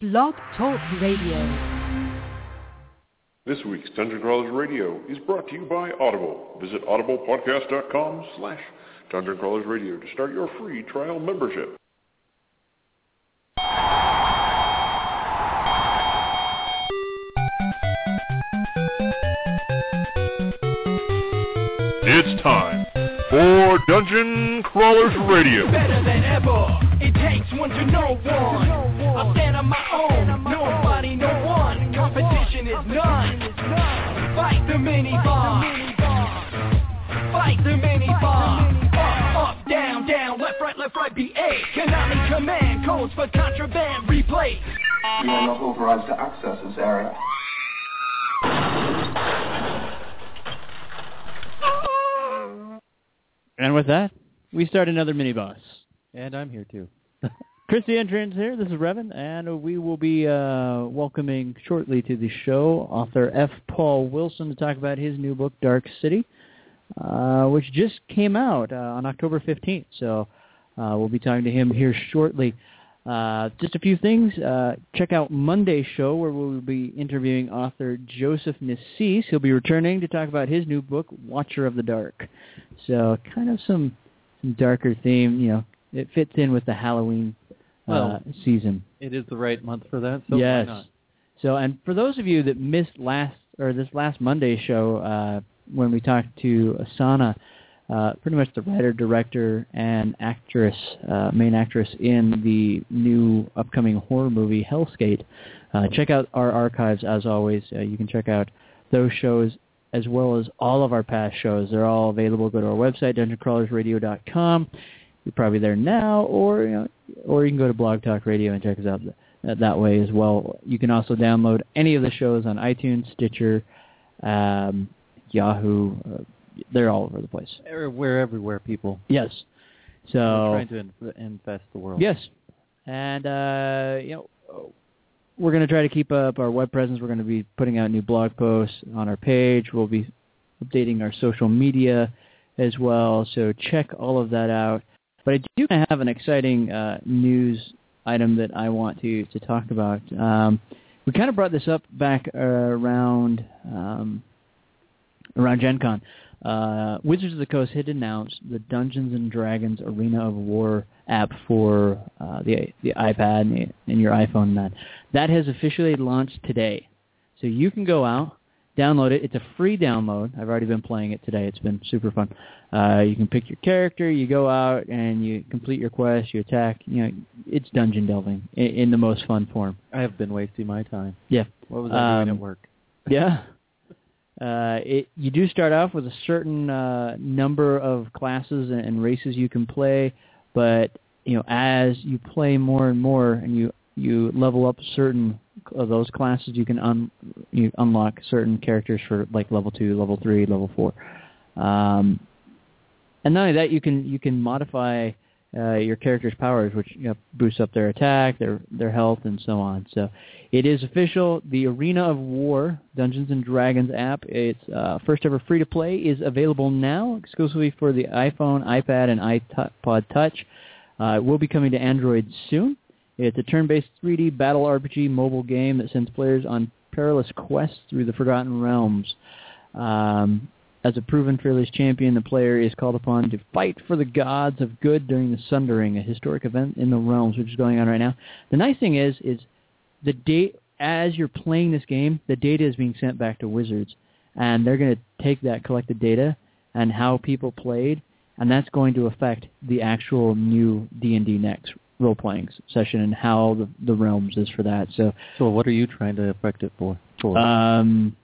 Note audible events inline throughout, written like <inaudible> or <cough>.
Blog Talk Radio. This week's Dungeon Crawlers Radio is brought to you by Audible. Visit audiblepodcast.com slash Dungeon Crawlers Radio to start your free trial membership. It's time for Dungeon Crawlers Radio. better than ever. It takes one to know one. I stand on my own. Nobody, no one. Competition is none. Fight the mini boss. Fight the mini boss. Up, up, down, down, left, right, left, right, BA. Konami command codes for contraband replay. We don't authorized to access this area. And with that, we start another mini boss. And I'm here too. <laughs> Christy Entrance here. This is Revan, and we will be uh, welcoming shortly to the show author F. Paul Wilson to talk about his new book, Dark City, uh, which just came out uh, on October 15th. So uh, we'll be talking to him here shortly. Uh, just a few things. Uh, check out Monday's show where we'll be interviewing author Joseph Nassise. He'll be returning to talk about his new book, Watcher of the Dark. So kind of some, some darker theme. You know, it fits in with the Halloween uh, Well, season. It is the right month for that, so yes. So, and for those of you that missed last or this last Monday show uh, when we talked to Asana, uh, pretty much the writer, director, and actress, uh, main actress in the new upcoming horror movie Hellscape. Uh, check out our archives as always. Uh, you can check out those shows as well as all of our past shows. They're all available. Go to our website, dungeoncrawlersradio.com. You're probably there now, or you know, or you can go to Blog Talk Radio and check us out th- that way as well. You can also download any of the shows on iTunes, Stitcher, um, Yahoo. They're all over the place. Er- We're everywhere, people. Yes. So We're trying to in- infest the world. Yes, and uh, you know we're going to try to keep up our web presence. We're going to be putting out new blog posts on our page. We'll be updating our social media as well. So check all of that out. But I do have an exciting uh, news item that I want to to talk about. Um, we kind of brought this up back uh, around um, around Gen Con. Uh, Wizards of the Coast had announced the Dungeons and Dragons Arena of War app for uh, the the iPad and, and your iPhone. And that that has officially launched today, so you can go out, download it. It's a free download. I've already been playing it today. It's been super fun. Uh, you can pick your character, you go out and you complete your quest, you attack. You know, it's dungeon delving in, in the most fun form. I have been wasting my time. Yeah. What was I doing Um, at work? Yeah. <laughs> Uh, it you do start off with a certain uh, number of classes and, and races you can play, but you know as you play more and more and you you level up certain of those classes, you can un, you unlock certain characters for like level two, level three, level four, um, and not only that, you can you can modify uh, your character's powers, which you know, boosts up their attack, their their health, and so on. So it is official. The Arena of War Dungeons and Dragons app, its uh, first ever free to play, is available now exclusively for the iPhone, iPad, and iPod Touch. Uh, it will be coming to Android soon. It's a turn-based 3D battle RPG mobile game that sends players on perilous quests through the Forgotten Realms. Um, as a proven fearless champion, the player is called upon to fight for the gods of good during the Sundering, a historic event in the realms, which is going on right now. The nice thing is, is the date as you're playing this game, the data is being sent back to Wizards, and they're going to take that collected data and how people played, and that's going to affect the actual new D&D next role-playing session and how the, the realms is for that. So So what are you trying to affect it for? for? um,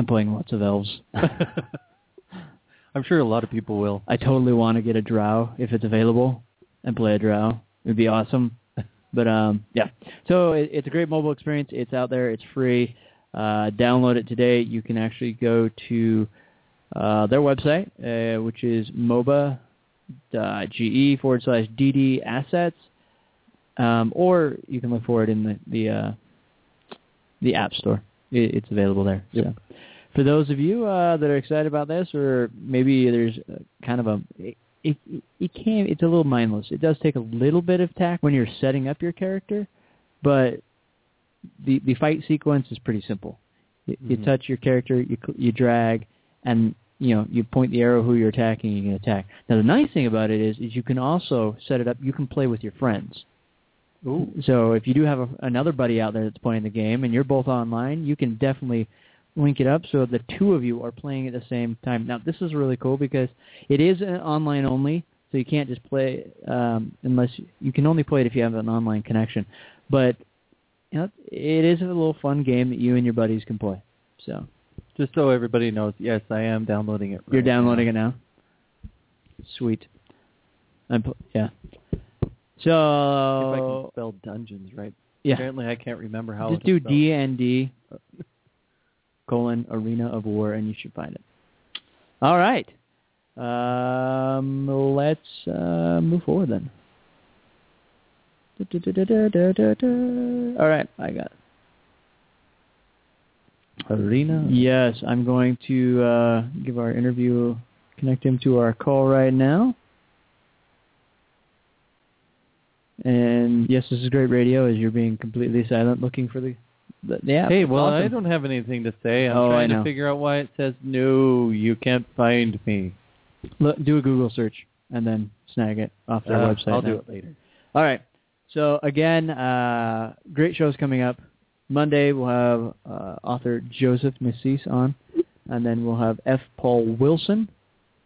I'm playing lots of elves. <laughs> I'm sure a lot of people will. I totally want to get a drow if it's available and play a drow. It'd be awesome. <laughs> But um, yeah, so it, it's a great mobile experience. It's out there. It's free. Uh, download it today. You can actually go to uh, their website, uh, which is moba.ge forward slash dd assets, um, or you can look for it in the the, uh, the App Store. It, it's available there. Yep. So for those of you uh, that are excited about this, or maybe there's uh, kind of a it it it can it's a little mindless. It does take a little bit of tact when you're setting up your character, but the the fight sequence is pretty simple. You, you Mhm. touch your character, you you drag, and you know you point the arrow who you're attacking, and you can attack. Now the nice thing about it is is you can also set it up. You can play with your friends. Ooh. So if you do have a, another buddy out there that's playing the game and you're both online, you can definitely link it up so the two of you are playing at the same time. Now this is really cool because it is online only, so you can't just play um, unless you can only play it if you have an online connection. But you know, it is a little fun game that you and your buddies can play. So Just so everybody knows, yes, I am downloading it. you're downloading now. it now. Sweet. I'm pl- yeah. See if I can So spell dungeons right. yeah. Apparently, I can't remember how. Just to do. D and D <laughs> colon Arena of War, and you should find it. All right. Um, let's uh, move forward then. All right, I got it. Arena. Yes, I'm going to uh, give our interview, connect him to our call right now. And yes, this is great radio as you're being completely silent looking for the, app. Hey, well, I don't have anything to say. I'm Oh, I trying to figure out why it says no. You can't find me. Look, do a Google search and then snag it off their Uh, website. I'll now. do it later. All right. So again, uh, great shows coming up. Monday we'll have uh, author Joseph Nassise on, and then we'll have F. Paul Wilson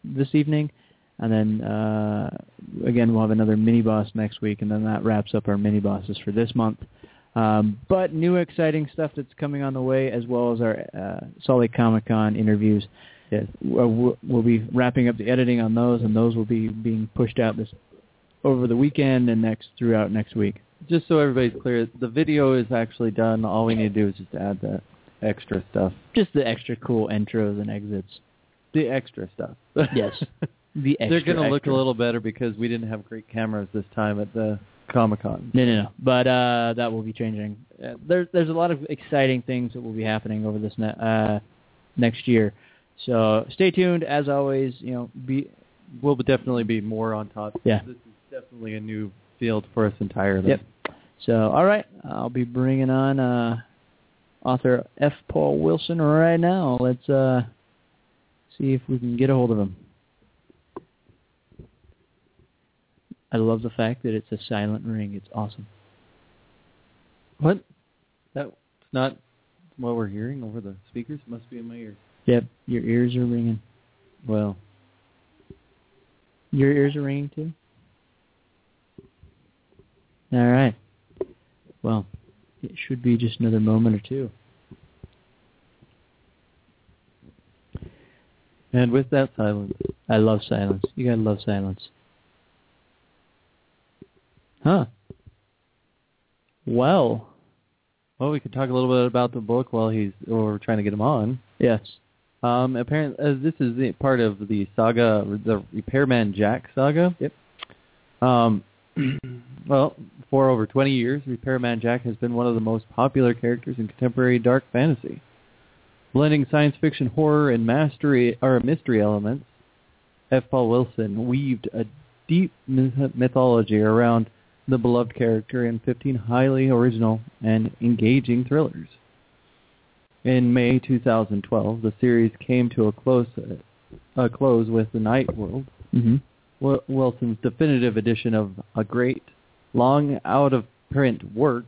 this evening, and then uh, again we'll have another mini boss next week, and then that wraps up our mini bosses for this month. Um, but new exciting stuff that's coming on the way, as well as our uh, Salt Lake Comic Con interviews. Yes. We'll, be wrapping up the editing on those, and those will be being pushed out this over the weekend and next throughout next week. Just so everybody's clear, the video is actually done. All we need to do is just add the extra stuff. Just the extra cool intros and exits. The extra stuff. Yes. <laughs> The extra, They're going to look a little better because we didn't have great cameras this time at the Comic Con. No, no, no. But uh, that will be changing. Uh, there, there's a lot of exciting things that will be happening over this ne- uh, next year. So stay tuned. As always, you know, be We'll definitely be more on top. Yeah. This is definitely a new field for us entirely. Yep. So, all right, I'll be bringing on uh, author F. Paul Wilson right now. Let's uh, see if we can get a hold of him. I love the fact that it's a silent ring. It's awesome. What? That's not what we're hearing over the speakers? It Must be in my ears. Yep, your ears are ringing. Well, Your ears are ringing too. All right. Well, it should be just another moment or two. and with that silence, I love silence. You gotta love silence. Huh. Well, well, we could talk a little bit about the book while he's or we're trying to get him on. yes. Um, apparently, uh, this is the part of the saga, the Repairman Jack saga. Yep. Um, <clears throat> well, for over 20 years, Repairman Jack has been one of the most popular characters in contemporary dark fantasy. Blending science fiction, horror, and mastery or mystery elements, F. Paul Wilson weaved a deep mythology around the beloved character in 15 highly original and engaging thrillers. In May 2012, the series came to a close a close with The Night World, Mm-hmm. Wilson's definitive edition of a great, long out-of-print work.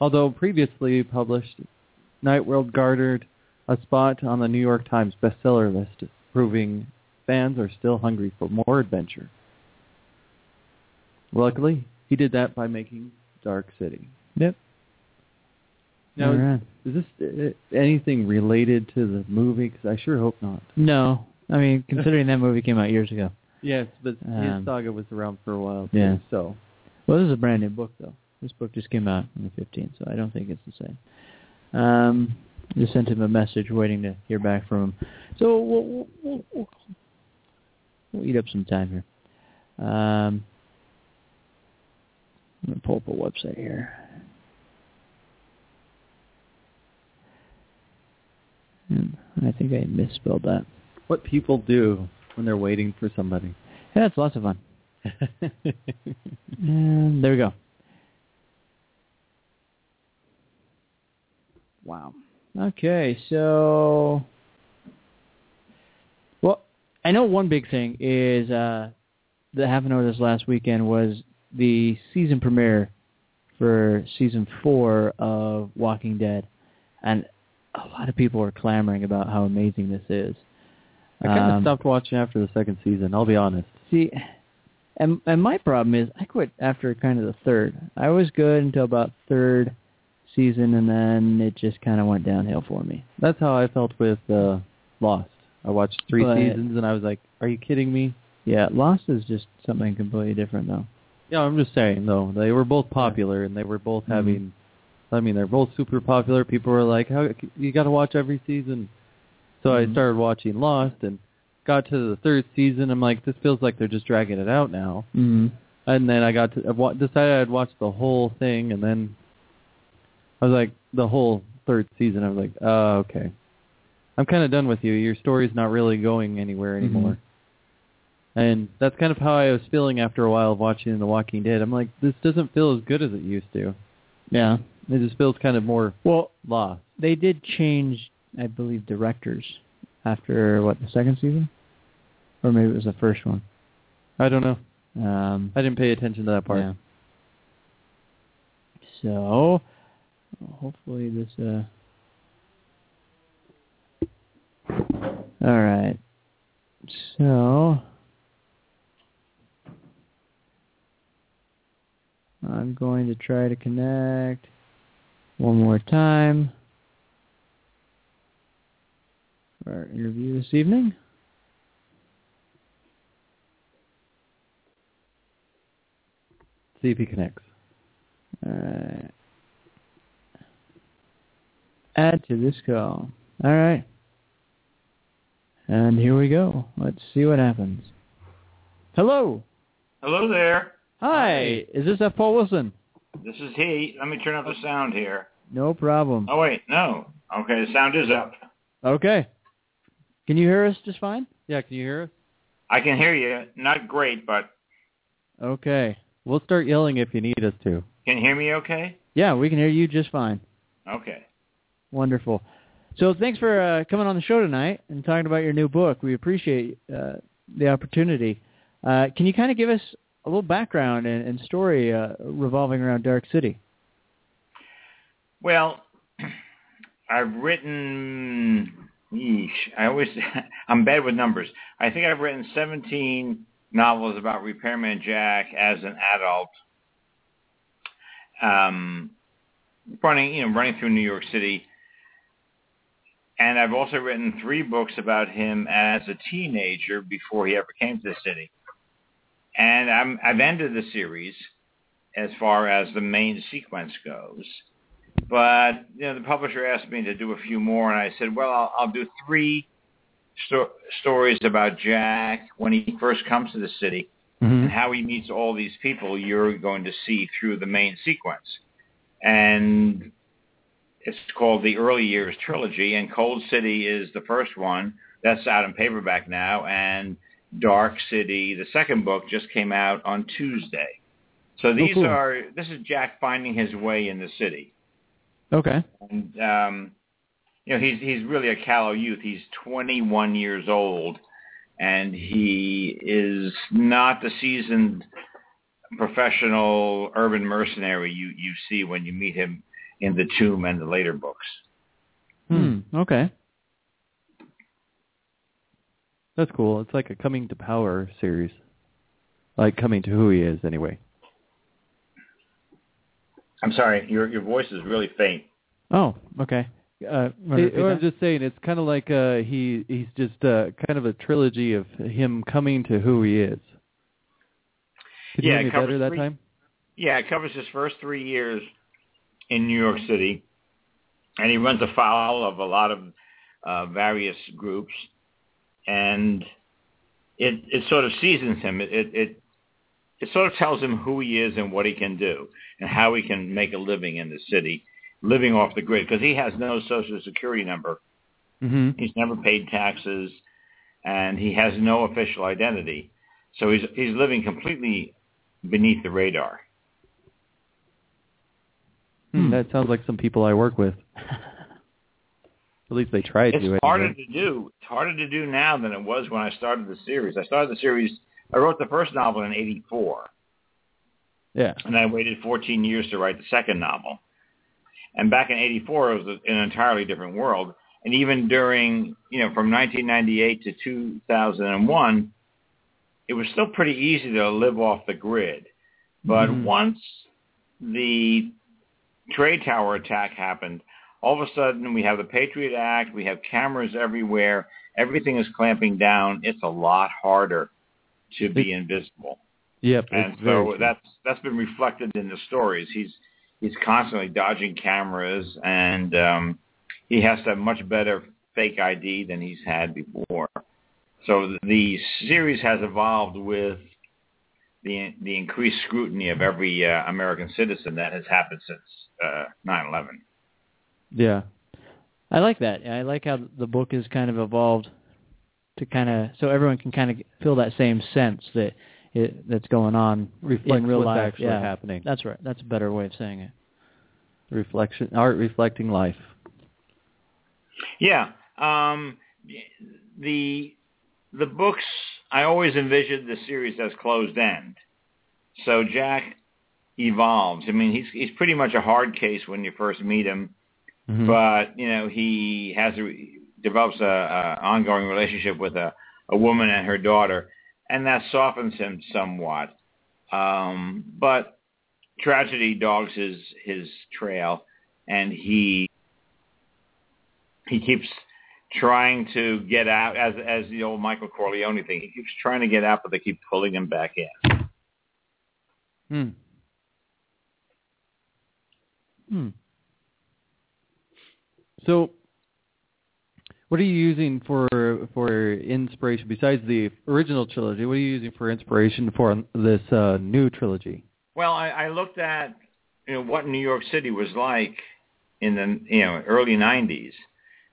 Although previously published, Night World garnered a spot on the New York Times bestseller list, proving fans are still hungry for more adventure. Luckily, he did that by making Dark City. Yep. Now, right. is this uh, anything related to the movie? Because I sure hope not. No, I mean, considering that movie came out years ago. Yes, but Um, his saga was around for a while. Too, yeah. So Well, this is a brand new book, though. This book just came out on the 15th, so I don't think it's the same. Um, just sent him a message, waiting to hear back from him. So we'll, we'll, we'll, we'll eat up some time here. Um, I'm gonna pull up a website here. Hmm, I think I misspelled that. what people do when they're waiting for somebody. Yeah, That's lots of fun. <laughs> And there we go. Wow. Okay, so well, I know one big thing is uh that happened over this last weekend was the season premiere for season four of Walking Dead, and a lot of people are clamoring about how amazing this is. I kind of Um, stopped watching after the second season. I'll be honest. See, and and my problem is I quit after kind of the third. I was good until about third season, and then it just kind of went downhill for me. That's how I felt with uh, Lost. I watched three But- seasons and I was like, "Are you kidding me?" Yeah, Lost is just something completely different, though. Yeah, I'm just saying though. They were both popular and they were both Mhm. having. I mean, they're both super popular. People were like, "How you got to watch every season?" So I Mhm. started watching Lost and got to the third season. I'm like, "This feels like they're just dragging it out now." Mm-hmm. And then I got to I wa- decided I'd watch the whole thing, and then I was like, the whole third season. I was like, "Oh, okay." I'm kind of done with you. Your story's not really going anywhere anymore. And that's kind of how I was feeling after a while of watching The Walking Dead. I'm like, this doesn't feel as good as it used to. Yeah. It just feels kind of more Well, lost. they did change, I believe, directors after what the second season, or maybe it was the first one. I don't know. Um, I didn't pay attention to that part. Yeah. So, hopefully this. uh All right. So, I'm going to try to connect one more time for our interview this evening. See if he connects. Alright. Add to this call. Alright. And here we go. Let's see what happens. Hello. Hello there. Hi. Is this F. Paul Wilson? This is he. Let me turn up the sound here. No problem. Oh wait, no. Okay, the sound is up. Okay. Can you hear us just fine? Yeah, can you hear us? I can hear you. Not great, but Okay. We'll start yelling if you need us to. can you hear me okay? Yeah, we can hear you just fine. Okay. Wonderful. So thanks for uh, coming on the show tonight and talking about your new book. We appreciate uh, the opportunity. Uh, can you kind of give us a little background and, and story uh, revolving around Dark City? Well, <clears throat> I've written. Yeesh, I always <laughs> I'm bad with numbers. I think I've written 17 novels about Repairman Jack as an adult. Um, running, you know, running through New York City. And I've also written three books about him as a teenager before he ever came to the city. And I'm, I've ended the series as far as the main sequence goes. But you know, the publisher asked me to do a few more, and I said, "Well, I'll, I'll do three sto- stories about Jack when he first comes to the city mm-hmm. and how he meets all these people you're going to see through the main sequence." And it's called the Early Years Trilogy, and Cold City is the first one. That's out in paperback now, and Dark City, the second book, just came out on Tuesday. So these cool. are this is Jack finding his way in the city. Okay. And um, you know, he's he's really a callow youth. He's 21 years old, and he is not the seasoned professional urban mercenary you you see when you meet him in the Tomb and the later books. Hmm. Okay. That's cool. It's like a coming to power series. Like coming to who he is anyway. I'm sorry, your your voice is really faint. Oh, okay. Uh, wanna It- I'm just saying, it's kind of like uh, he he's just uh, kind of a trilogy of him coming to who he is. Could you Yeah, hear me it covers better that three- time? Yeah, it covers his first three years in New York City, and he runs afoul of a lot of uh, various groups, and it it sort of seasons him. It, it it it sort of tells him who he is and what he can do, and how he can make a living in the city, living off the grid because he has no social security number. Mm-hmm. He's never paid taxes, and he has no official identity. So he's he's living completely beneath the radar. Hmm, that sounds like some people I work with. <laughs> At least they try to. It's anyway. harder to do. It's harder to do now than it was when I started the series. I started the series. I wrote the first novel in '84, Yeah. and I waited 14 years to write the second novel. And back in '84, it was an entirely different world. And even during, you know, from 1998 to 2001, it was still pretty easy to live off the grid. But Mhm. once the trade tower attack happened, all of a sudden we have the Patriot Act, we have cameras everywhere, everything is clamping down. It's a lot harder to be invisible. Yep. And so that's that's been reflected in the stories. He's he's constantly dodging cameras and um he has to have much better fake ID than he's had before. So the series has evolved with the the increased scrutiny of every uh, American citizen that has happened since uh, 9/11. Yeah, I like that. I like how the book has kind of evolved to kind of so everyone can kind of feel that same sense that it, that's going on Reflects in real what's life. actually yeah, happening. That's right. That's a better way of saying it. reflection art reflecting life. Yeah. Um, the the books I always envisioned the series as closed end. So Jack evolves. I mean, he's he's pretty much a hard case when you first meet him, Mhm. but you know he has a, develops a, a ongoing relationship with a a woman and her daughter, and that softens him somewhat. Um, but tragedy dogs his his trail, and he he keeps trying to get out as as the old Michael Corleone thing. He keeps trying to get out, but they keep pulling him back in. Hmm. Hmm. So, what are you using for for inspiration besides the original trilogy? What are you using for inspiration for this uh, new trilogy? Well, I, I looked at you know what New York City was like in the you know early '90s,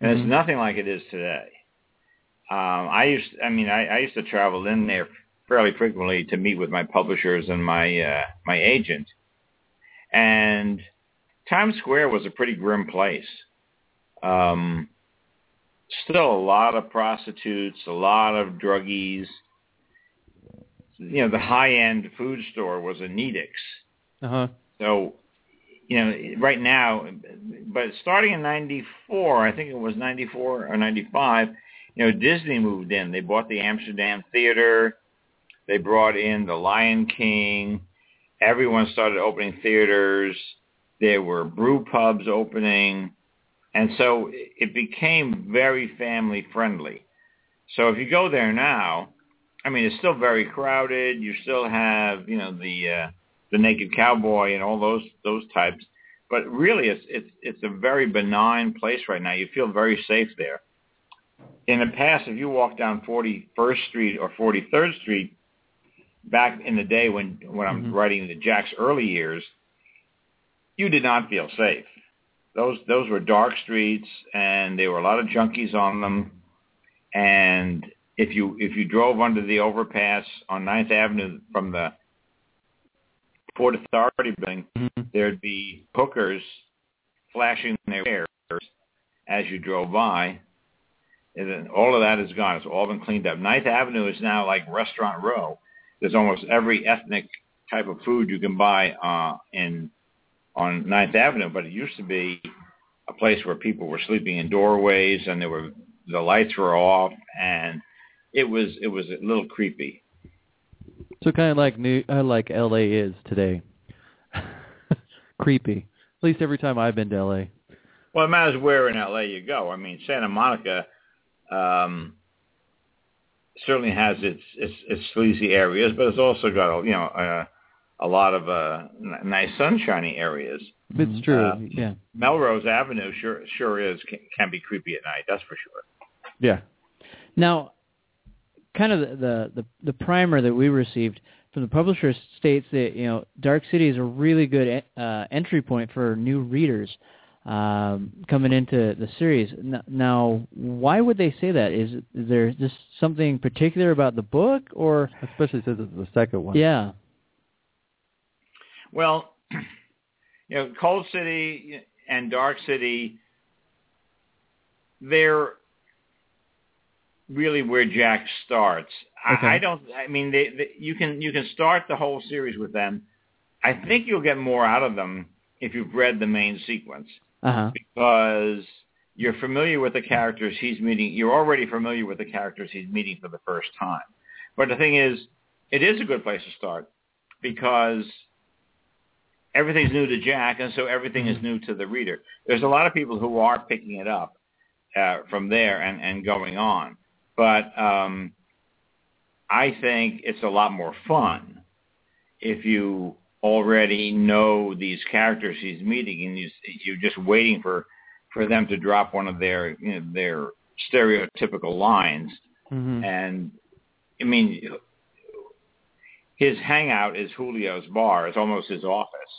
and Mhm. it's nothing like it is today. Um, I used, I mean, I, I used to travel in there fairly frequently to meet with my publishers and my uh, my agent, and Times Square was a pretty grim place. Um, still a lot of prostitutes, a lot of druggies. You know, the high-end food store was a Nedick's. Uh huh. So, you know, right now, but starting in 94, I think it was 94 or 95, you know, Disney moved in. They bought the Amsterdam Theater. They brought in the Lion King. Everyone started opening theaters. There were brew pubs opening. And so it became very family friendly. So if you go there now, I mean, it's still very crowded. You still have, you know, the uh, the naked cowboy and all those those types. But really, it's it's it's a very benign place right now. You feel very safe there. In the past, if you walk down 41st Street or 43rd Street, back in the day when when I'm Mhm. writing the Jack's early years, you did not feel safe. Those those were dark streets, and there were a lot of junkies on them. And if you if you drove under the overpass on Ninth Avenue from the Port Authority building, Mhm. there'd be hookers flashing their wares as you drove by. And then all of that is gone. It's all been cleaned up. Ninth Avenue is now like restaurant row. There's almost every ethnic type of food you can buy uh, in on Ninth Avenue, but it used to be a place where people were sleeping in doorways and there were the lights were off and it was it was a little creepy. So kind of like new, uh, like L.A. is today. <laughs> Creepy. At least every time I've been to L.A. Well, it matters where in LA you go. I mean, Santa Monica um, certainly has its, its its sleazy areas, but it's also got a, you know a, a lot of uh, n- nice sunshiny areas. It's true. Uh, yeah. Melrose Avenue sure sure is can, can be creepy at night. That's for sure. Yeah. Now, kind of the, the the the primer that we received from the publisher states that you know Dark City is a really good uh, entry point for new readers. um, coming into the series. N- Now, why would they say that? Is, is there just something particular about the book, or Especially since it's the second one. yeah? Well, <clears throat> you know, Cold City and Dark City, they're really where Jack starts. Okay. I, I don't. I mean, they, they, you can you can start the whole series with them. I think you'll get more out of them if you've read the main sequence Uh huh. because you're familiar with the characters he's meeting. You're already familiar with the characters he's meeting for the first time. But the thing is, it is a good place to start because everything's new to Jack, and so everything is new to the reader. There's a lot of people who are picking it up uh, from there and, and going on. But um, I think it's a lot more fun if you already know these characters he's meeting and you, you're just waiting for for them to drop one of their you know, their stereotypical lines. hmm And I mean, his hangout is Julio's bar. It's almost his office.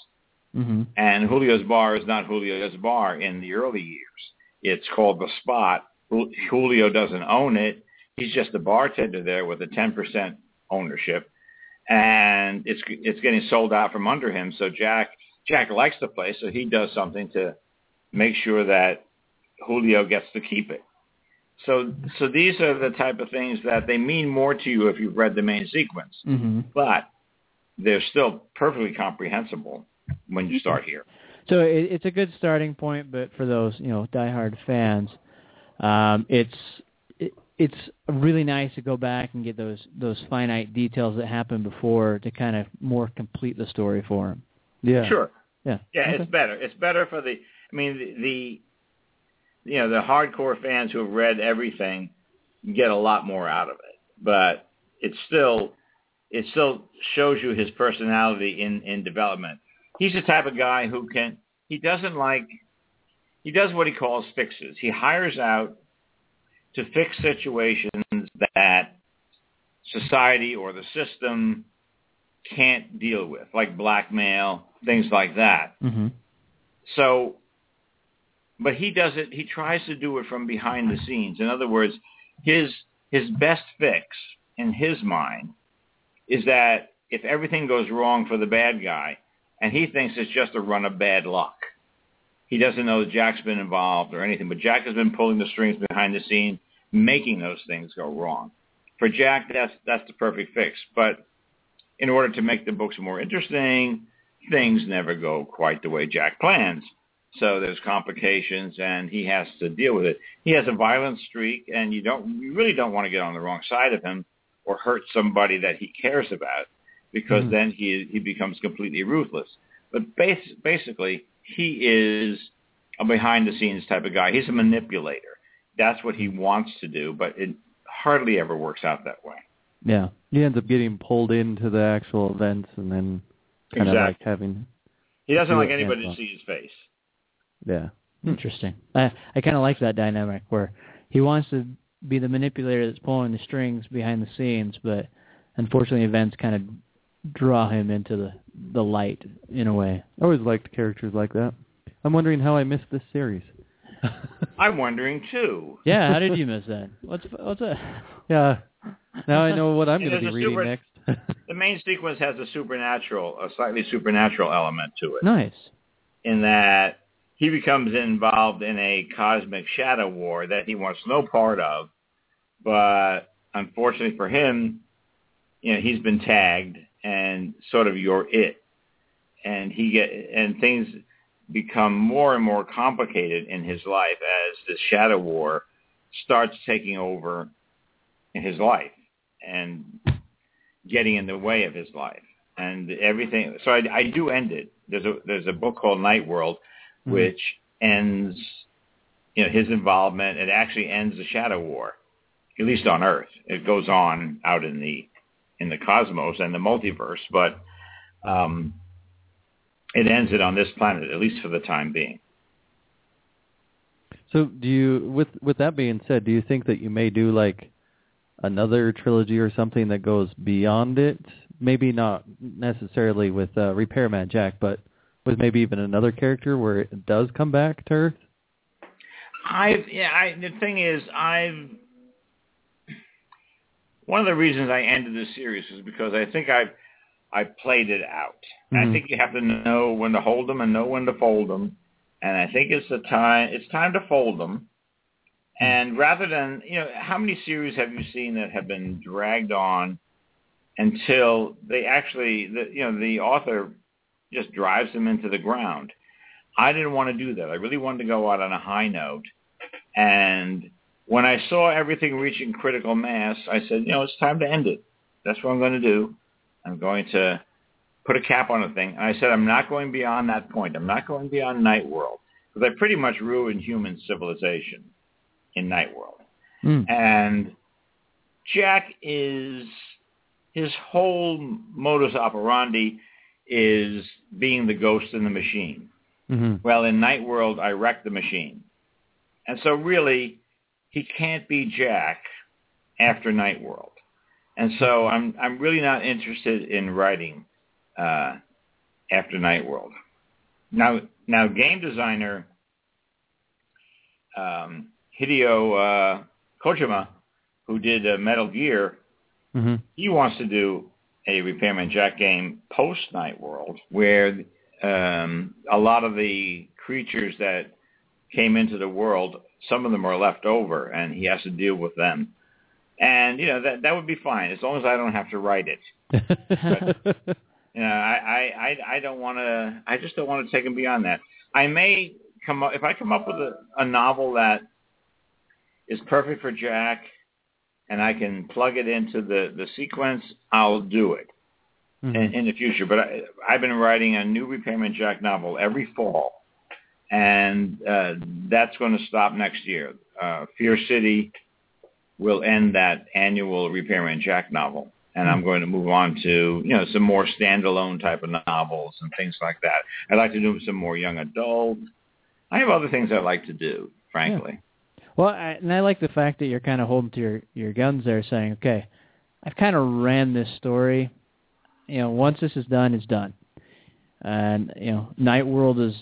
hmm And Julio's bar is not Julio's bar in the early years. It's called the Spot. Julio doesn't own it. He's just a bartender there with a 10% ownership, and it's it's getting sold out from under him. So Jack Jack likes the place, so he does something to make sure that Julio gets to keep it. So so these are the type of things that they mean more to you if you've read the main sequence, hmm but they're still perfectly comprehensible when you start here. So it, it's a good starting point, but for those you know diehard fans, um, it's it, it's really nice to go back and get those those finite details that happened before to kind of more complete the story for them. Yeah. Sure. Yeah. Yeah, Okay. it's better. It's better for the. I mean, the, the you know the hardcore fans who have read everything get a lot more out of it, but it's still it still shows you his personality in in development. He's the type of guy who can. He doesn't like. He does what he calls fixes. He hires out to fix situations that society or the system can't deal with, like blackmail, things like that. hmm So, but he does it. He tries to do it from behind the scenes. In other words, his his best fix in his mind is that if everything goes wrong for the bad guy, and he thinks it's just a run of bad luck. He doesn't know that Jack's been involved or anything, but Jack has been pulling the strings behind the scene, making those things go wrong. For Jack, that's that's the perfect fix. But in order to make the books more interesting, things never go quite the way Jack plans. So there's complications, and he has to deal with it. He has a violent streak, and you don't, you really don't want to get on the wrong side of him or hurt somebody that he cares about, because Mhm. then he he becomes completely ruthless. But bas- basically, he is a behind-the-scenes type of guy. He's a manipulator. That's what he wants to do, but it hardly ever works out that way. Yeah. He ends up getting pulled into the actual events and then kind of like having He doesn't like anybody to see his face. Yeah. Interesting. I I kind of like that dynamic where he wants to be the manipulator that's pulling the strings behind the scenes, but unfortunately, events kind of draw him into the the light in a way. I always liked characters like that. I'm wondering how I missed this series. <laughs> I'm wondering too. Yeah. How did you miss that? What's what's that? <laughs> yeah. Now I know what I'm going to be reading super- next. <laughs> The main sequence has a supernatural, a slightly supernatural element to it, Nice. in that he becomes involved in a cosmic shadow war that he wants no part of, but unfortunately for him, you know, he's been tagged and sort of you're it, and he get and things become more and more complicated in his life as this shadow war starts taking over in his life and getting in the way of his life and everything. So I, I do end it. There's a there's a book called Night World, Mhm. which ends you know his involvement. It actually ends the Shadow War, at least on Earth. It goes on out in the in the cosmos and the multiverse, but um, it ends it on this planet, at least for the time being. So do you with with that being said, do you think that you may do like another trilogy or something that goes beyond it? Maybe not necessarily with uh, Repairman Jack, but with maybe even another character where it does come back to Earth? I've yeah. I, the thing is, I've one of the reasons I ended this series is because I think I've I played it out. Mhm. I think you have to know when to hold them and know when to fold them, and I think it's the time. It's time to fold them. And rather than you know, how many series have you seen that have been dragged on until they actually, the, you know, the author just drives them into the ground? I didn't want to do that. I really wanted to go out on a high note. And when I saw everything reaching critical mass, I said, you know, it's time to end it. That's what I'm going to do. I'm going to put a cap on the thing. And I said, I'm not going beyond that point. I'm not going beyond Night World because I pretty much ruined human civilization in Night World. Mm. And Jack is his whole modus operandi is being the ghost in the machine. hmm Well, in Night World, I wrecked the machine. And so really, he can't be Jack after Night World. And so I'm I'm really not interested in writing uh, after Night World. Now now game designer um, Hideo uh, Kojima, who did uh, Metal Gear, hmm he wants to do a Repairman Jack game post Night World, where um, a lot of the creatures that came into the world, some of them are left over, and he has to deal with them. And you know that that would be fine as long as I don't have to write it. <laughs> You know, I I I, I don't want to. I just don't want to take him beyond that. I may come up if I come up with a, a novel that is perfect for Jack, and I can plug it into the the sequence. I'll do it Mhm. in, in the future. But I, I've been writing a new Repairman Jack novel every fall, and uh, that's going to stop next year. Uh, Fear City will end that annual Repairman Jack novel, and I'm going to move on to you know some more standalone type of novels and things like that. I'd like to do some more young adult. I have other things I'd like to do, frankly. Well, I, and I like the fact that you're kind of holding to your your guns there, saying, "Okay, I've kind of ran this story. You know, once this is done, it's done." And you know, Night World is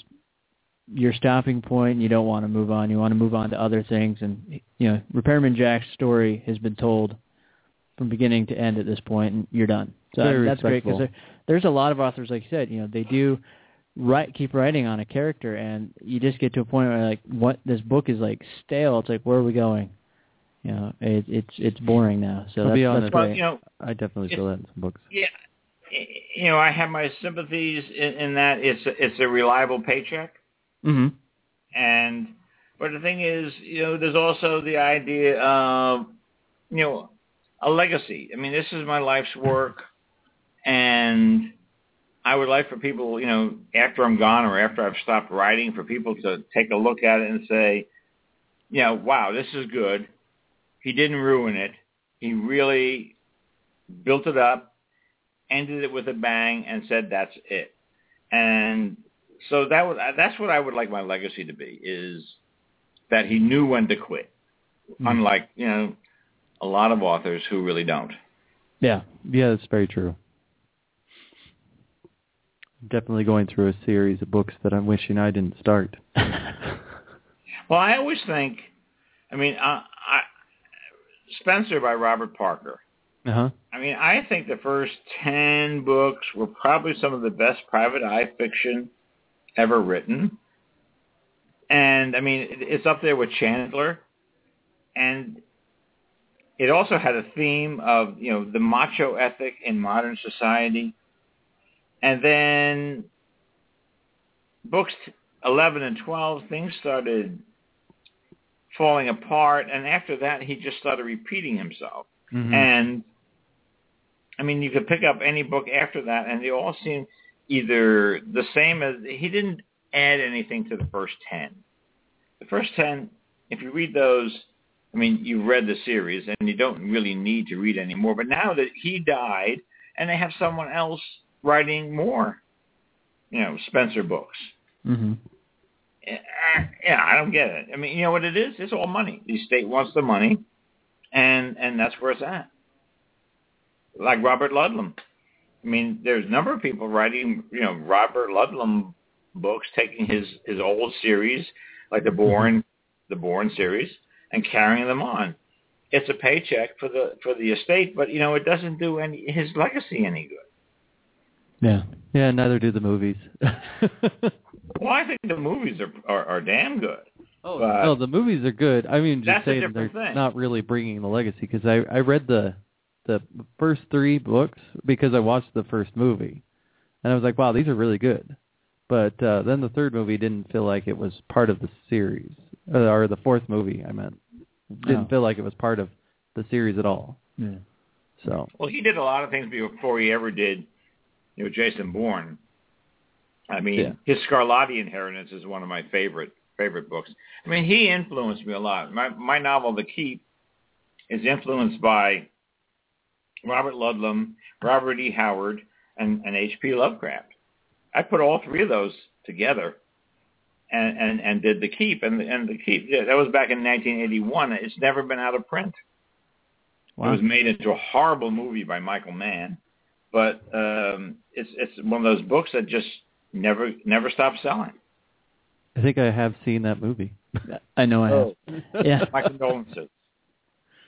your stopping point. You don't want to move on. You want to move on to other things. And you know, Repairman Jack's story has been told from beginning to end at this point, and you're done. So Very that's great because there, there's a lot of authors, like you said, you know, they do write keep writing on a character and you just get to a point where like what this book is like stale it's like where are we going you know it, it's it's boring now so I'll that's, be that's honest. Well, you know, I definitely feel that in some books. Yeah, you know, I have my sympathies in, in that it's a, it's a reliable paycheck, hmm and but the thing is, you know, there's also the idea of you know a legacy. I mean, this is my life's work, and I would like for people, you know, after I'm gone or after I've stopped writing, for people to take a look at it and say, you know, wow, this is good. He didn't ruin it. He really built it up, ended it with a bang, and said that's it. And so that would that's what I would like my legacy to be is that he knew when to quit. Hmm. Unlike you know a lot of authors who really don't. yeah Yeah, that's very true. Definitely going through a series of books that I'm wishing I didn't start. <laughs> <laughs> Well, I always think, I mean, uh, I, Spenser by Robert Parker. Uh huh. I mean, I think the first ten books were probably some of the best private eye fiction ever written. And I mean, it's up there with Chandler, and it also had a theme of you know the macho ethic in modern society. And then books eleven and twelve, things started falling apart, and after that, he just started repeating himself. Mhm. And I mean, you could pick up any book after that, and they all seem either the same as he didn't add anything to the first ten. The first ten, if you read those, I mean, you've read the series, and you don't really need to read anymore. But now that he died, and they have someone else writing more, you know, Spenser books. hmm Eh, Yeah, I don't get it. I mean, you know what it is? It's all money. The state wants the money, and and that's where it's at. Like Robert Ludlum. I mean, there's a number of people writing, you know, Robert Ludlum books, taking his his old series like the Bourne, the Bourne series, and carrying them on. It's a paycheck for the for the estate, but you know it doesn't do any his legacy any good. Yeah. Yeah, neither do the movies. <laughs> Well, I think the movies are are, are damn good. Oh, But- no, the movies are good. I mean, just That's a saying they're different thing. not really bringing the legacy because I I read the the first three books because I watched the first movie, and I was like, wow, these are really good. But uh, then the third movie didn't feel like it was part of the series, uh, or the fourth movie. I meant didn't Oh. feel like it was part of the series at all. Yeah. So Well, he did a lot of things before he ever did, you know, Jason Bourne. I mean, Yeah. his Scarlatti Inheritance is one of my favorite favorite books. I mean, he influenced me a lot. My my novel, The Keep, is influenced by Robert Ludlum, Robert E. Howard, and, and H.P. Lovecraft. I put all three of those together and, and, and did The Keep. And, and The Keep, yeah, that was back in 1981. It's never been out of print. It was made into a horrible movie by Michael Mann, but um, it's it's one of those books that just never never stopped selling. I think I have seen that movie. I know I have. Oh. <laughs> Yeah. My condolences.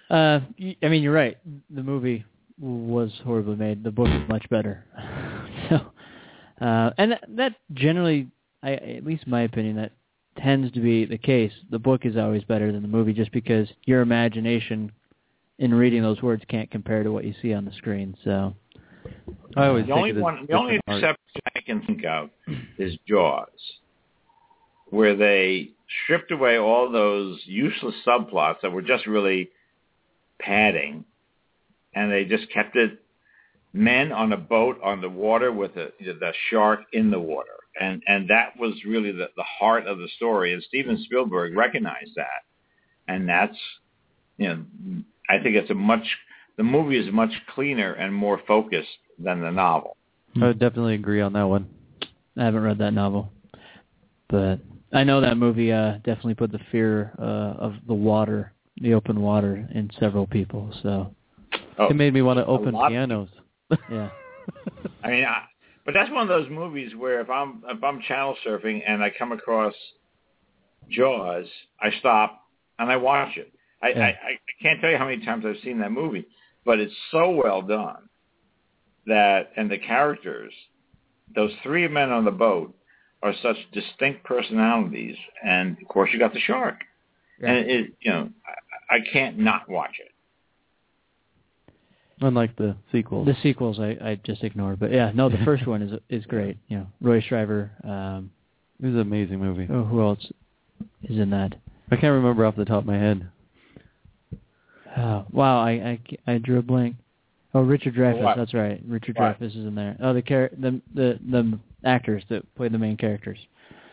Uh, y- I mean, you're right. The movie was horribly made. The book is much better. <laughs> so, uh, and that, that generally, I at least my opinion, that tends to be the case. The book is always better than the movie, just because your imagination in reading those words can't compare to what you see on the screen. So, I always The only one, the only art. exception I can think of is Jaws, where they stripped away all those useless subplots that were just really padding, and they just kept it men on a boat on the water with the, the shark in the water. And and that was really the, the heart of the story. And Steven Spielberg recognized that. And that's you know I think it's a much the movie is much cleaner and more focused than the novel. I would definitely agree on that one. I haven't read that novel, but I know that movie uh, definitely put the fear uh, of the water, the open water, in several people. So, Oh, It made me want to open pianos. <laughs> yeah. I mean, I, but that's one of those movies where if I'm if I'm channel surfing and I come across Jaws, I stop and I watch it. I, Yeah. I, I can't tell you how many times I've seen that movie, but it's so well done that and the characters, those three men on the boat, are such distinct personalities, and of course you got the shark, and it you know I, I can't not watch it. Unlike the sequels. The sequels I, I just ignored, but yeah, no, the first <laughs> one is is great. You know, Roy Schreiber. Um, It was an amazing movie. oh, who else is in that? I can't remember off the top of my head. Oh, wow, I, I I drew a blank. Oh, Richard Dreyfuss. What? That's right. Richard What? Dreyfuss is in there. Oh, the char- the the the actors that play the main characters.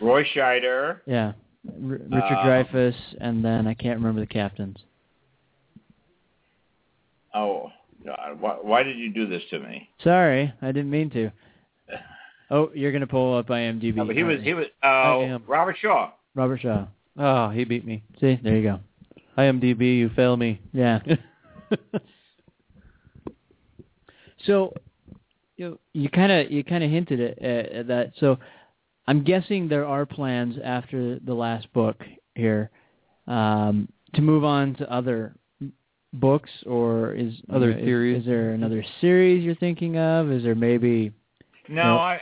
Roy Scheider, Yeah, R- Richard Um, Dreyfuss, and then I can't remember the captains. oh God, why, why did you do this to me? Sorry, I didn't mean to. <laughs> Oh, you're gonna pull up IMDb. No, but he was he was I uh, am. Robert Shaw. Robert Shaw. Oh, he beat me. See, there you go. IMDb, you fail me. Yeah. <laughs> So, you you kind of you kind of hinted at, at, at that. So, I'm guessing there are plans after the last book here um, to move on to other books, or is Other is- series. Is, there another series you're thinking of? Is there maybe? No, No. I,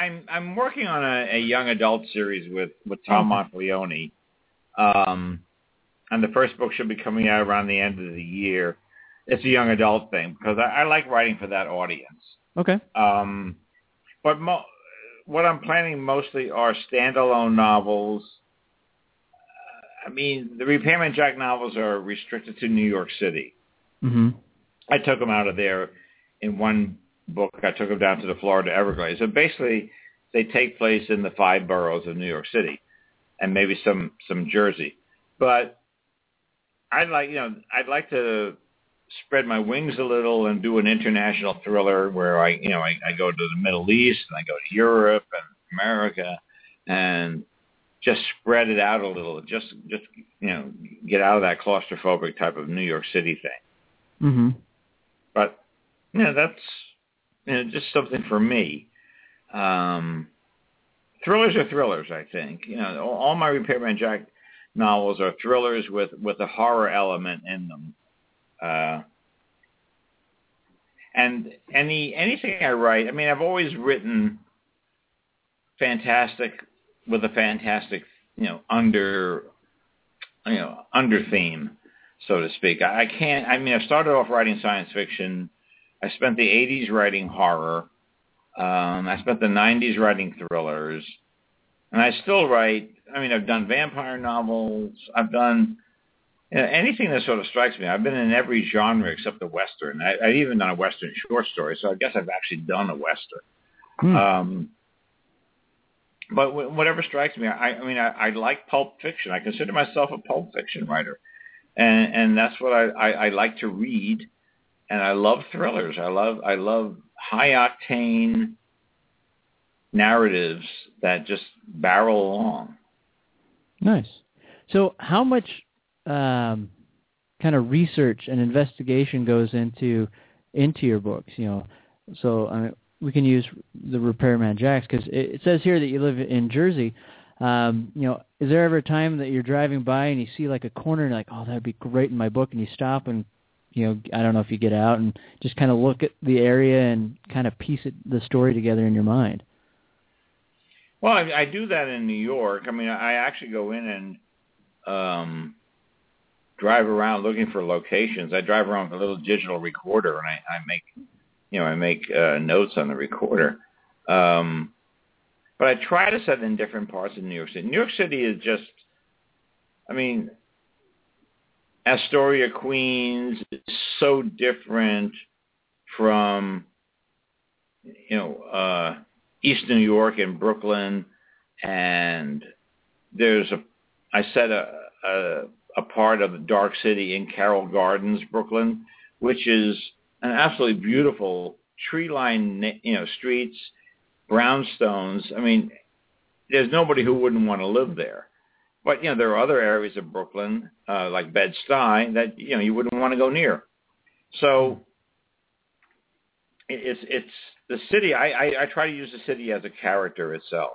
I I'm I'm working on a, a young adult series with with Tom Monteleone. Um, and the first book should be coming out around the end of the year. It's a young adult thing because I, I like writing for that audience. Okay. Um, but mo- what I'm planning mostly are standalone novels. I mean, the Repairman Jack novels are restricted to New York City. Mm-hmm. I took them out of there in one book. I took them down to the Florida Everglades. So basically, they take place in the five boroughs of New York City, and maybe some some Jersey. But I'd like you know I'd like to spread my wings a little and do an international thriller where I you know I, I go to the Middle East and I go to Europe and America and just spread it out a little. Just just you know get out of that claustrophobic type of New York City thing Mm-hmm. but you know that's you know just something for me um thrillers are thrillers. I think you know all, all my Repairman Jack novels are thrillers with with a horror element in them. Uh, and any anything I write, I mean, I've always written fantastic with a fantastic, you know, under you know under theme, so to speak. I can't. I mean, I started off writing science fiction. I spent the '80s writing horror. Um, I spent the '90s writing thrillers, and I still write. I mean, I've done vampire novels. I've done you know, anything that sort of strikes me. I've been in every genre except the western. I, I've even done a western short story, so I guess I've actually done a western. Hmm. Um, but w- whatever strikes me, I, I mean, I, I like pulp fiction. I consider myself a pulp fiction writer, and and that's what I, I, I like to read. And I love thrillers. I love I love high octane narratives that just barrel along. Nice. So, how much um, kind of research and investigation goes into into your books? You know, so I mean, we can use the Repairman Jacks because it, it says here that you live in Jersey. Um, you know, is there ever a time that you're driving by and you see like a corner and you're like, oh, that'd be great in my book, and you stop and you know, I don't know if you get out and just kind of look at the area and kind of piece it, the story together in your mind. Well, I, I do that in New York. I mean, I actually go in and um, drive around looking for locations. I drive around with a little digital recorder, and I, I make, you know, I make uh, notes on the recorder. Um, but I try to set in different parts of New York City. New York City is just, I mean, Astoria, Queens is so different from, you know, uh, East New York and Brooklyn, and there's a, I set a, a, a part of the Dark City in Carroll Gardens, Brooklyn, which is an absolutely beautiful tree-lined, you know, streets, brownstones. I mean, there's nobody who wouldn't want to live there. But you know, there are other areas of Brooklyn, uh, like Bed Stuy, that you know you wouldn't want to go near. So it's it's the city. I, I I try to use the city as a character itself.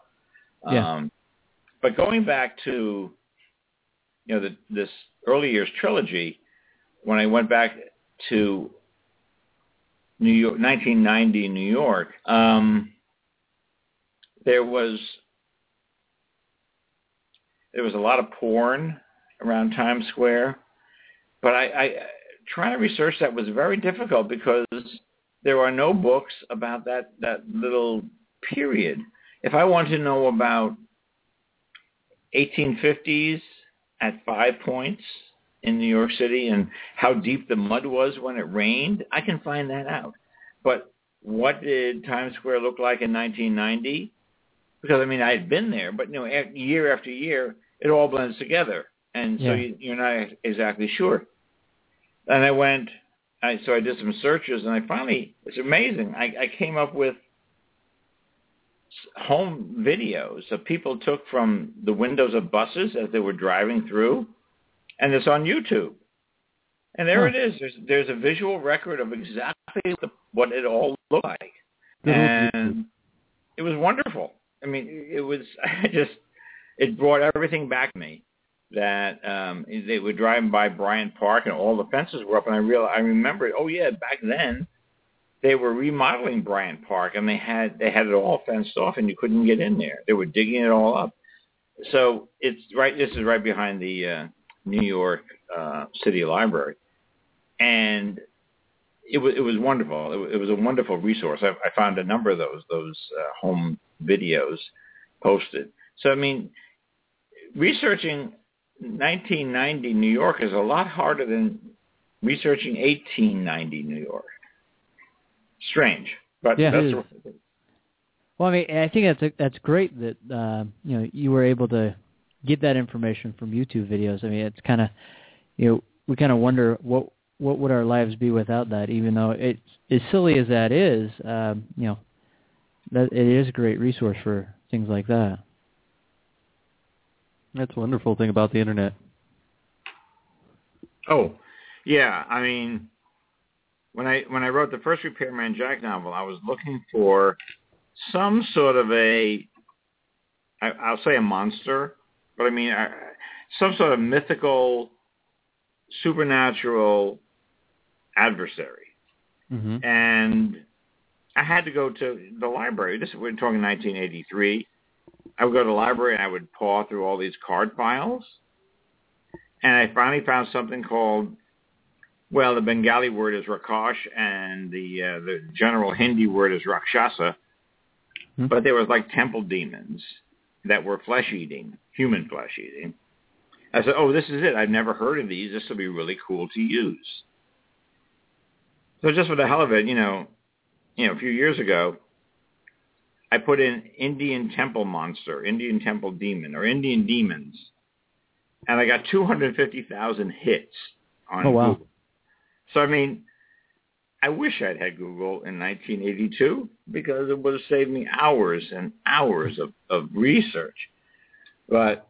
Yeah. Um, but going back to you know the, this early years trilogy, when I went back to New York, 1990 New York, um, there was there was a lot of porn around Times Square, but I, I trying to research that was very difficult because there are no books about that that little period. If I want to know about 1850s at Five Points in New York City and how deep the mud was when it rained, I can find that out. But what did Times Square look like in 1990? Because I mean, I had been there, but you know, year after year, it all blends together, and so Yeah. you, you're not exactly sure. And I went, I, so I did some searches, and I finally, it's amazing. I, I came up with home videos that people took from the windows of buses as they were driving through, and it's on YouTube. And there Huh. it is. There's there's a visual record of exactly the, what it all looked like, Good old YouTube. and it was wonderful. I mean, it was <laughs> I just it brought everything back to me that um they were driving by Bryant Park and all the fences were up and I realized I remembered oh yeah back then they were remodeling Bryant Park and they had they had it all fenced off and you couldn't get in there. They were digging it all up. So it's right this is right behind the uh, New York uh, City Library. And it was it was wonderful. It, wa- it was a wonderful resource. I, I found a number of those those uh, home videos posted. So I mean researching 1990 New York is a lot harder than researching 1890 New York. Strange, but Yeah, that's. Well, I mean, I think that's a, that's great that uh, you know you were able to get that information from YouTube videos. I mean, it's kind of you know we kind of wonder what what would our lives be without that. Even though it's as silly as that is, um, you know, that it is a great resource for things like that. That's a wonderful thing about the internet. Oh, yeah. I mean, when I when I wrote the first Repairman Jack novel, I was looking for some sort of a I, I'll say a monster, but I mean I, some sort of mythical, supernatural adversary. hmm And I had to go to the library. This we're talking 1983. I would go to the library and I would paw through all these card files, and I finally found something called. Well, the Bengali word is Rakosh, and the uh, the general Hindi word is Rakshasa. Hmm. But there was like temple demons that were flesh eating, human flesh eating. I said, "Oh, this is it. I've never heard of these. This will be really cool to use." So just for the hell of it, you know, you know, a few years ago, I put in Indian temple monster, Indian temple demon, or Indian demons, and I got 250,000 hits on Oh, wow. Google. So I mean, I wish I'd had Google in 1982 because it would have saved me hours and hours of, of research. But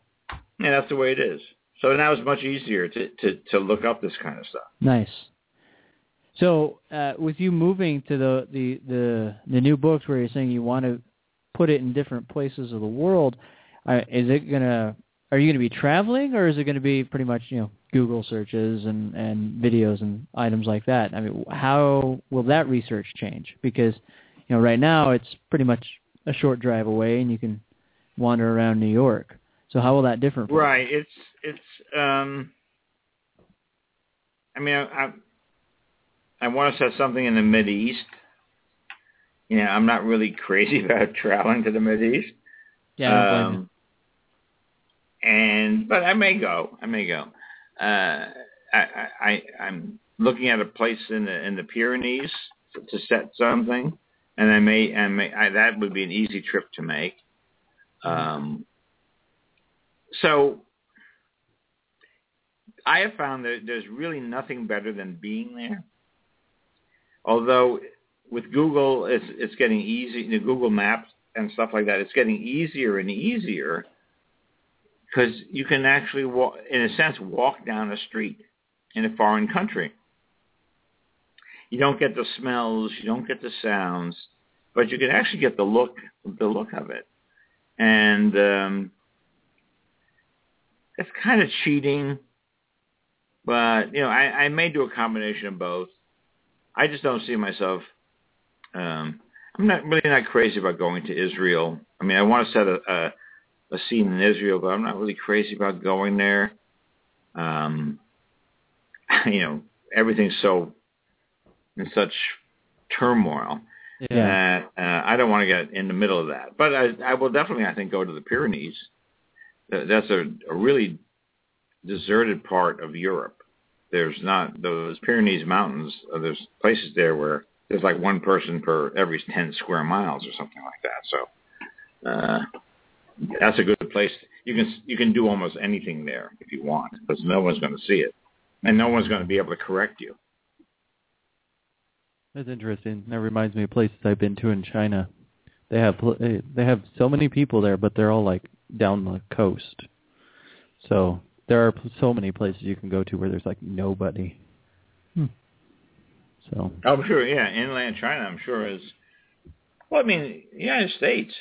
yeah, that's the way it is. So now it's much easier to, to, to look up this kind of stuff. Nice. So, uh, with you moving to the, the the the new books, where you're saying you want to put it in different places of the world, uh, is it gonna? Are you going to be traveling, or is it going to be pretty much you know Google searches and and videos and items like that? I mean, how will that research change? Because you know, right now it's pretty much a short drive away, and you can wander around New York. So how will that differ? Right. It's it's. um I mean, I I, want to set something in the Mid East. You know, I'm not really crazy <laughs> about traveling to the Mid East. Yeah. I don't blame you. Um, and but I may go. I may go. Uh, I, I, I I'm looking at a place in the in the Pyrenees to, to set something, and I may and may I, that would be an easy trip to make. Um, so I have found that there's really nothing better than being there. Although with Google, it's it's getting easy. The Google Maps and stuff like that, it's getting easier and easier because you can actually, walk, in a sense, walk down a street in a foreign country. You don't get the smells, you don't get the sounds, but you can actually get the look, the look of it, and um, it's kind of cheating. But you know, I, I may do a combination of both. I just don't see myself. Um, I'm not really not crazy about going to Israel. I mean, I want to set a, a a scene in Israel, but I'm not really crazy about going there. Um, <laughs> you know, everything's so in such turmoil Yeah. that uh, I don't want to get in the middle of that. But I, I will definitely, I think, go to the Pyrenees. That's a, a really deserted part of Europe. There's not those Pyrenees mountains. Uh, there's places there where there's like one person per every 10 square miles or something like that. So uh, that's a good place. You can you can do almost anything there if you want, because no one's going to see it, and no one's going to be able to correct you. That's interesting. That reminds me of places I've been to in China. They have they have so many people there, but they're all like down the coast. So there are so many places you can go to where there's like nobody. Hmm. So I'm sure, yeah, inland China, I'm sure is. Well, I mean, the United States.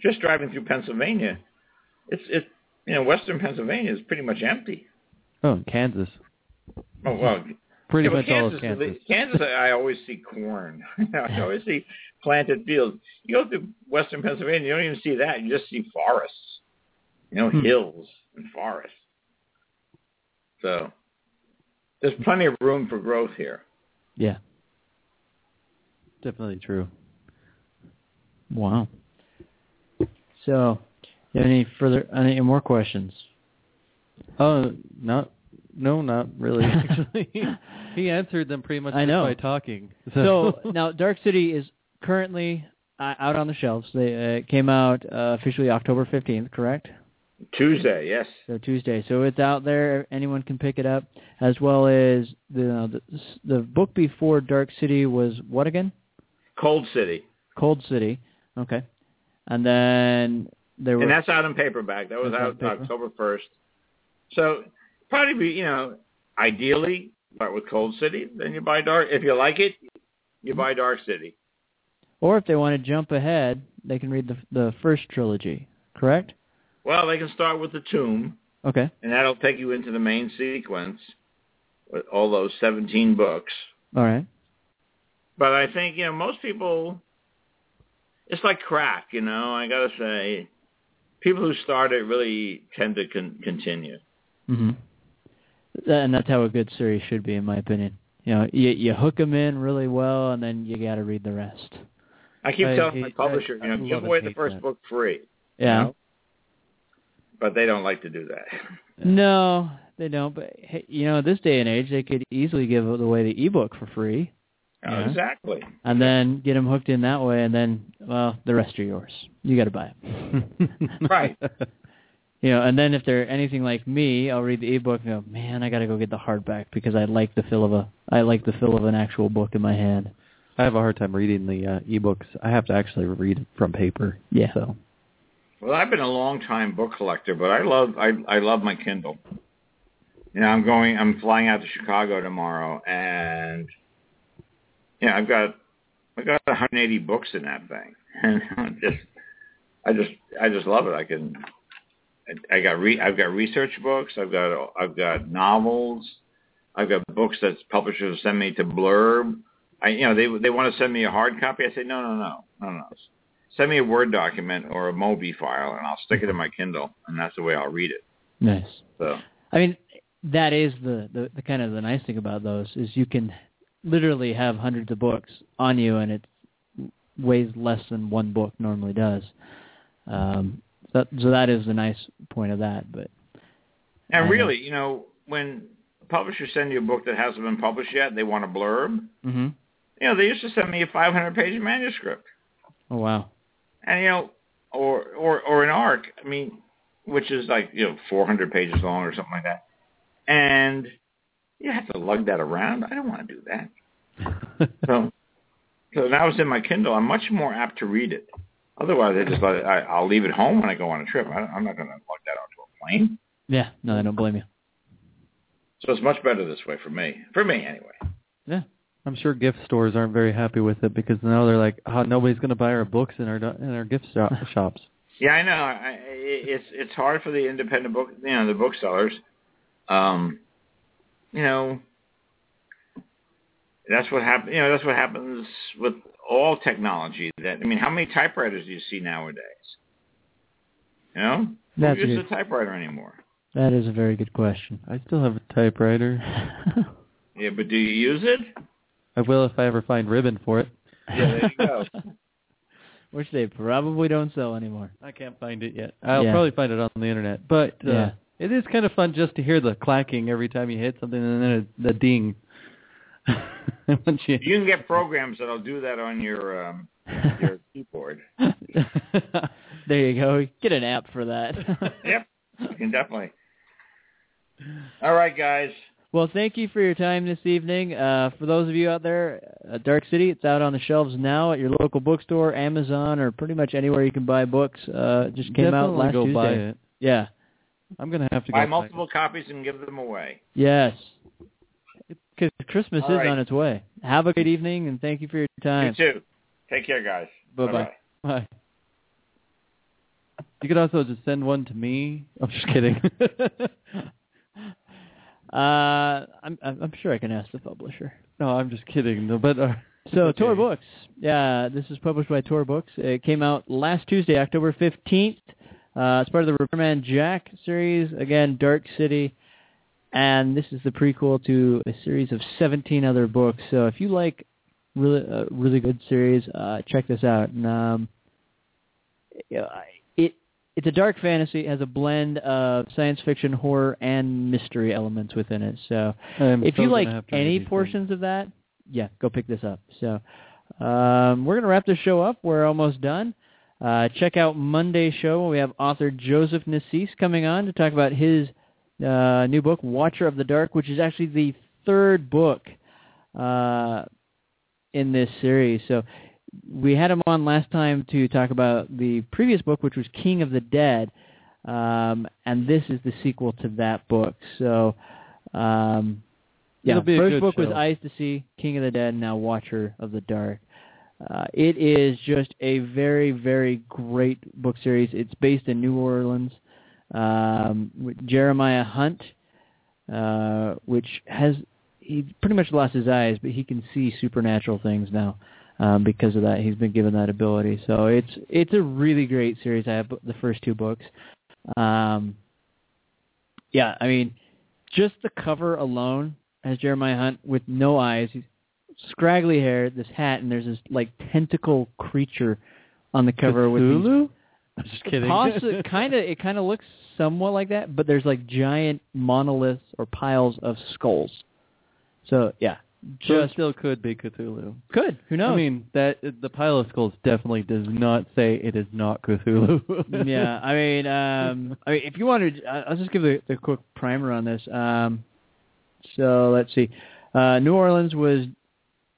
Just driving through Pennsylvania, it's it you know Western Pennsylvania is pretty much empty. oh, Kansas, Oh well, pretty yeah, but much all Kansas, of Kansas. Kansas, I always see corn. <laughs> I always see planted fields. You go through Western Pennsylvania, you don't even see that. You just see forests. You know, Hmm. hills and forests. So there's plenty of room for growth here. Yeah, definitely true. Wow. So, any further, any more questions? Oh, not no, not really. Actually, <laughs> he answered them pretty much I just know. by talking. So <laughs> now, Dark City is currently uh, out on the shelves. They uh, came out uh, officially October fifteenth, correct? Tuesday, yes. So Tuesday. So it's out there. Anyone can pick it up, as well as the the, the book before Dark City was what again? Cold City. Cold City. Okay. And then there was And that's out in paperback. That was out out in paper. October 1st. So probably be, you know, ideally start with Cold City, then you buy Dark. If you like it, you buy Dark City. Or if they want to jump ahead they can read the the first trilogy, correct? Well, they can start with the tomb, Okay. and that'll take you into the main sequence with all those 17 books. All right. But I think, you know, most people, it's like crack, you know, I got to say, people who start it really tend to con- continue. Mhm. And that's how a good series should be, in my opinion. You know, you you hook them in really well, and then you got to read the rest. I keep I telling my publisher, I- you I know, give away the first that. book free. Yeah. know? But they don't like to do that. <laughs> No, they don't. But hey, you know, this day and age, they could easily give away the ebook for free, Oh, Yeah. Exactly. and then get them hooked in that way, and then well, the rest are yours. You got to buy it. <laughs> Right. <laughs> You know, and then if they're anything like me, I'll read the ebook and go, man, I got to go get the hardback because I like the feel of a I like the feel of an actual book in my hand. I have a hard time reading the uh, ebooks. I have to actually read it from paper. Yeah. So Well, I've been a long time book collector, but I love I I love my Kindle. You know, I'm going I'm flying out to Chicago tomorrow and yeah, I've got I got 180 books in that thing. <laughs> And I'm just I just I just love it. I can I got re I've got research books, I've got I've got novels, I've got books that publishers send me to blurb. I you know, they they want to send me a hard copy. I say no, no, no. No, no send me a Word document or a Mobi file, and I'll stick it in my Kindle, and that's the way I'll read it. Nice. So I mean, that is the, the the kind of the nice thing about those is you can literally have hundreds of books on you, and it weighs less than one book normally does. Um, that, so that is the nice point of that. But and really, you know, when publishers send you a book that hasn't been published yet, they want a blurb. hmm You know, they used to send me a 500-page manuscript, oh wow, and you know, or or or an arc. I mean, which is like you know 400 pages long or something like that, and you have to lug that around. I don't want to do that. <laughs> So, so now it's in my Kindle. I'm much more apt to read it. Otherwise, I just let. I, I'll leave it home when I go on a trip. I, I'm not going to lug that onto a plane. yeah, no, I don't blame you. So it's much better this way for me. For me, anyway. Yeah, I'm sure gift stores aren't very happy with it because now they're like, oh, nobody's going to buy our books in our in our gift shop, <laughs> shops. Yeah, I know. I, it's it's hard for the independent book, you know, the booksellers. Um, you know, that's what happens. You know, that's what happens with all technology. That I mean, how many typewriters do you see nowadays? You know, That's who uses good. a typewriter anymore? that is a very good question. I still have a typewriter. <laughs> Yeah, but do you use it? I will if I ever find ribbon for it. Yeah, there you go. <laughs> Which they probably don't sell anymore. I can't find it yet. I'll Yeah. probably find it on the internet. But uh, Yeah. it is kind of fun just to hear the clacking every time you hit something and then it, the ding. <laughs> You, You can get programs that'll do that on your um, your <laughs> keyboard. there you go. Get an app for that. Yep, you can definitely. All right, guys. Well, thank you for your time this evening. Uh, for those of you out there, uh, Dark City, it's out on the shelves now at your local bookstore, Amazon, or pretty much anywhere you can buy books. Uh, it just came out Definitely last go Tuesday. buy it. Yeah. I'm gonna have to Buy go multiple copies and give them away. Yes. Because Christmas All is right. on its way. Have a good evening, and thank you for your time. You too. Take care, guys. Bye-bye. Bye-bye. Bye. You could also just send one to me. I'm just kidding. <laughs> Uh, I'm I'm sure I can ask the publisher. no, I'm just kidding. No, but uh, So <laughs> Okay. Tor Books, yeah, this is published by Tor Books. It came out last Tuesday, October fifteenth. Uh, it's part of the Repairman Jack series. Again, Dark City, and this is the prequel to a series of seventeen other books. So if you like really a really good series, uh, check this out. And um, you know, I- it's a dark fantasy. It has a blend of science fiction, horror, and mystery elements within it. So if you like to any portions of that, yeah, go pick this up. So um, we're gonna wrap this show up. We're almost done. Uh, check out Monday's show. Where we have author Joseph Nassise coming on to talk about his uh, new book, Watcher of the Dark, which is actually the third book uh, in this series. So we had him on last time to talk about the previous book, which was King of the Dead, um, and this is the sequel to that book. So, um, yeah, It'll be a first book was. Eyes to See, King of the Dead, now Watcher of the Dark. Uh, it is just a very, very great book series. It's based in New Orleans. Um, with Jeremiah Hunt, uh, which has he pretty much lost his eyes, but he can see supernatural things now um, because of that. He's been given that ability. So it's it's a really great series. I have the first two books. Um, yeah, I mean, just the cover alone has Jeremiah Hunt with no eyes. He's scraggly hair, this hat, and there's this like tentacle creature on the cover with these Cthulhu? I'm <laughs> just <laughs> kidding. Possi- <laughs> kind of, it kind of looks somewhat like that, but there's like giant monoliths or piles of skulls. So yeah, So it just still could be Cthulhu. could. Who knows? I mean, that the pile of skulls definitely does not say it is not Cthulhu. <laughs> yeah, I mean, um, I mean, if you wanted, I'll just give the, the quick primer on this. Um, so let's see, uh, New Orleans was,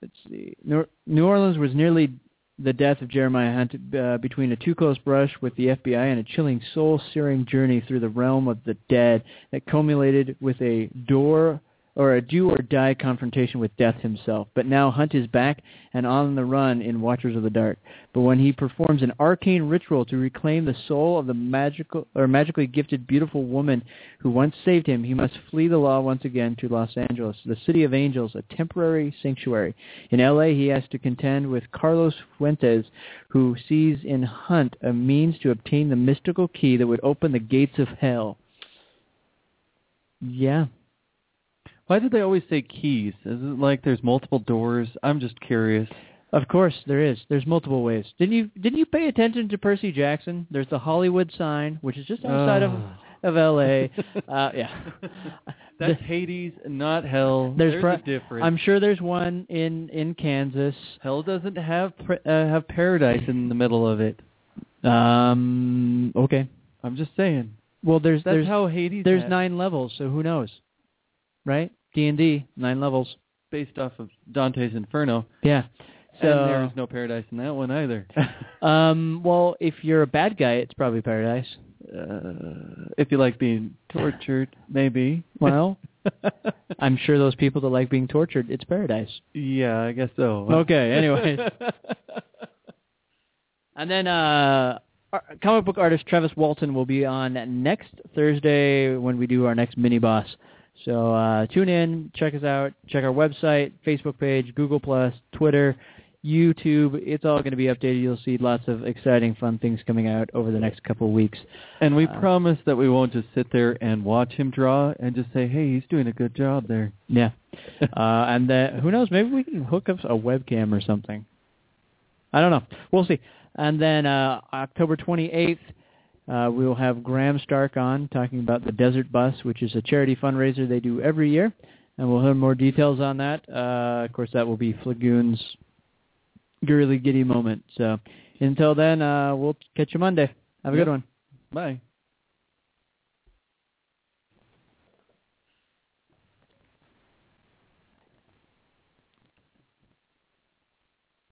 let's see, New, New Orleans was nearly the death of Jeremiah Hunt uh, between a too close brush with the FBI and a chilling, soul-searing journey through the realm of the dead that culminated with a door or a do or die confrontation with death himself. But now Hunt is back and on the run in Watchers of the Dark. But when he performs an arcane ritual to reclaim the soul of the magical or magically gifted beautiful woman who once saved him, he must flee the law once again to Los Angeles, the city of angels, a temporary sanctuary. In LA, he has to contend with Carlos Fuentes, who sees in Hunt a means to obtain the mystical key that would open the gates of hell. Yeah. Why do they always say keys? Is it like there's multiple doors? I'm just curious. Of course there is. There's multiple ways. Didn't you didn't you pay attention to Percy Jackson? There's the Hollywood sign, which is just outside of Ah. of LA. <laughs> Uh yeah. <laughs> That's The- Hades, not hell. There's There's, pro- a difference. I'm sure there's one in in Kansas. Hell doesn't have pr- uh, have paradise in the middle of it. Um okay. I'm just saying. Well, there's That's there's how Hades. there's had- nine levels, so who knows? Right? D&D, nine levels. based off of Dante's Inferno. Yeah. So and there's no paradise in that one either. <laughs> um well, if you're a bad guy, it's probably paradise. uh, if you like being tortured, maybe. Well, <laughs> I'm sure those people that like being tortured, it's paradise. yeah, I guess so. Okay, <laughs> anyways. And then uh, comic book artist Travis Walton will be on next Thursday when we do our next mini boss. So uh, tune in, check us out, check our website, Facebook page, Google Plus, Twitter, YouTube. It's all going to be updated. You'll see lots of exciting, fun things coming out over the next couple of weeks. and we Uh, promise that we won't just sit there and watch him draw and just say, "Hey, he's doing a good job there." Yeah. <laughs> uh, and then who knows? Maybe we can hook up a webcam or something. I don't know. We'll see. And then uh, October 28th, uh, we will have Graham Stark on talking about the Desert Bus, which is a charity fundraiser they do every year. And we'll hear more details on that. Uh, of course, that will be Flagoon's girly giddy moment. So until then, uh, we'll catch you Monday. Have a Yep. good one. Bye.